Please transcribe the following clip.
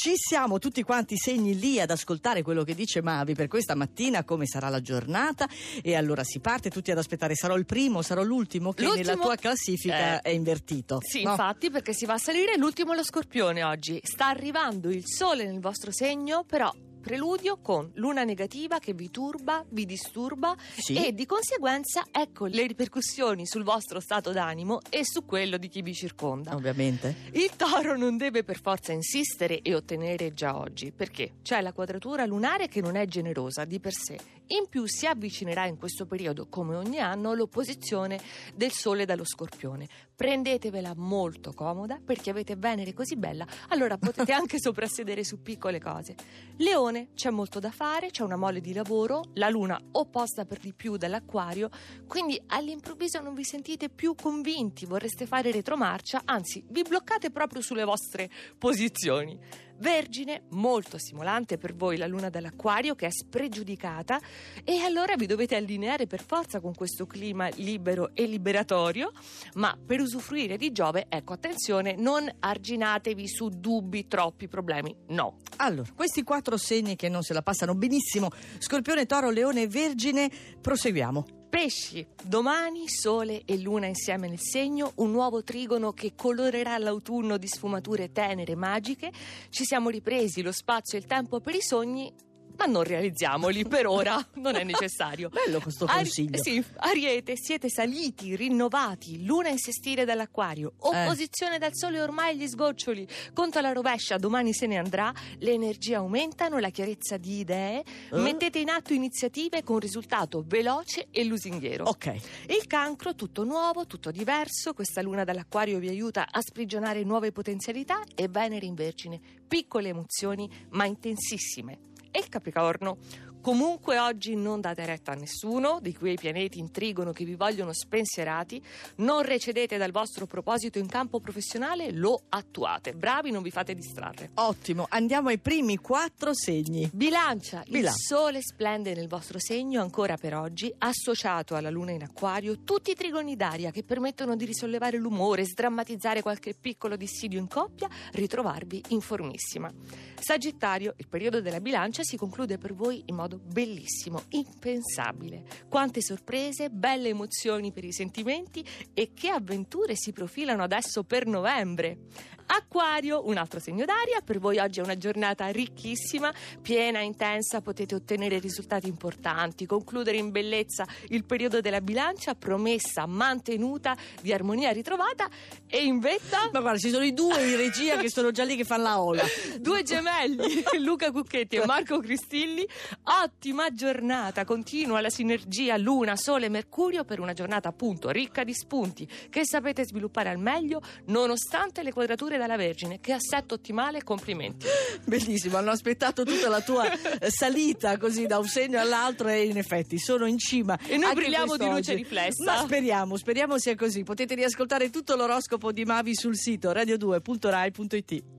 Ci siamo tutti quanti segni lì ad ascoltare quello che dice Mavi per questa mattina, come sarà la giornata e allora si parte tutti ad aspettare, sarò il primo, sarò l'ultimo che L'ultimo- nella tua classifica Eh. è invertito. Sì, no? infatti, perché si va a salire l'ultimo lo scorpione oggi. Sta arrivando il sole nel vostro segno, però preludio con luna negativa che vi turba, vi disturba Sì. e di conseguenza ecco le ripercussioni sul vostro stato d'animo e su quello di chi vi circonda. Ovviamente. Il toro non deve per forza insistere e ottenere già oggi, perché c'è la quadratura lunare che non è generosa di per sé. In più si avvicinerà in questo periodo, come ogni anno, l'opposizione del Sole dallo Scorpione. Prendetevela molto comoda perché avete Venere così bella, allora potete anche soprassedere su piccole cose. Leone, c'è molto da fare, c'è una mole di lavoro, la luna opposta per di più dall'acquario, quindi all'improvviso non vi sentite più convinti, vorreste fare retromarcia, anzi vi bloccate proprio sulle vostre posizioni. Vergine, molto stimolante per voi la luna dall'acquario che è spregiudicata e allora vi dovete allineare per forza con questo clima libero e liberatorio, ma per usufruire di Giove, ecco attenzione, non arginatevi su dubbi, troppi problemi, no. Allora, questi quattro segni che non se la passano benissimo, Scorpione, Toro, Leone e Vergine, proseguiamo. Pesci, domani sole e luna insieme nel segno, un nuovo trigono che colorerà l'autunno di sfumature tenere e magiche. Ci siamo ripresi lo spazio e il tempo per i sogni, ma non realizziamoli per ora, non è necessario. Bello questo Ari- consiglio. sì, Ariete, siete saliti, rinnovati, luna in sestile dall'acquario, opposizione dal sole ormai agli sgoccioli, conto alla rovescia, domani se ne andrà, le energie aumentano, la chiarezza di idee, Eh? mettete in atto iniziative con risultato veloce e lusinghiero. Ok. Il cancro, tutto nuovo, tutto diverso, questa luna dall'acquario vi aiuta a sprigionare nuove potenzialità e Venere in Vergine, piccole emozioni ma intensissime. E il Capricorno? Comunque oggi non date retta a nessuno di quei pianeti in trigono che vi vogliono spensierati, non recedete dal vostro proposito in campo professionale, lo attuate. Bravi, non vi fate distrarre. Ottimo, andiamo ai primi quattro segni. Bilancia, il Bilancia. sole splende nel vostro segno ancora per oggi, associato alla luna in acquario, tutti i trigoni d'aria che permettono di risollevare l'umore, sdrammatizzare qualche piccolo dissidio in coppia, ritrovarvi in formissima. Sagittario, il periodo della bilancia si conclude per voi in modo bellissimo, impensabile. Quante sorprese, belle emozioni per i sentimenti e che avventure si profilano adesso per novembre. Acquario, un altro segno d'aria, per voi oggi è una giornata ricchissima, piena, intensa, potete ottenere risultati importanti, concludere in bellezza il periodo della bilancia, promessa mantenuta di armonia ritrovata e in vetta Ma guarda, ci sono i due in regia che sono già lì che fanno la ola. due gemelli, Luca Cucchetti e Marco Cristilli. Ottima giornata, continua la sinergia Luna, Sole, Mercurio per una giornata appunto ricca di spunti che sapete sviluppare al meglio nonostante le quadrature dalla Vergine. Che assetto ottimale, complimenti. Bellissimo, hanno aspettato tutta la tua salita così da un segno all'altro e in effetti sono in cima. E noi brilliamo di luce riflessa. Ma speriamo, speriamo sia così. Potete riascoltare tutto l'oroscopo di Mavi sul sito radio2.rai.it.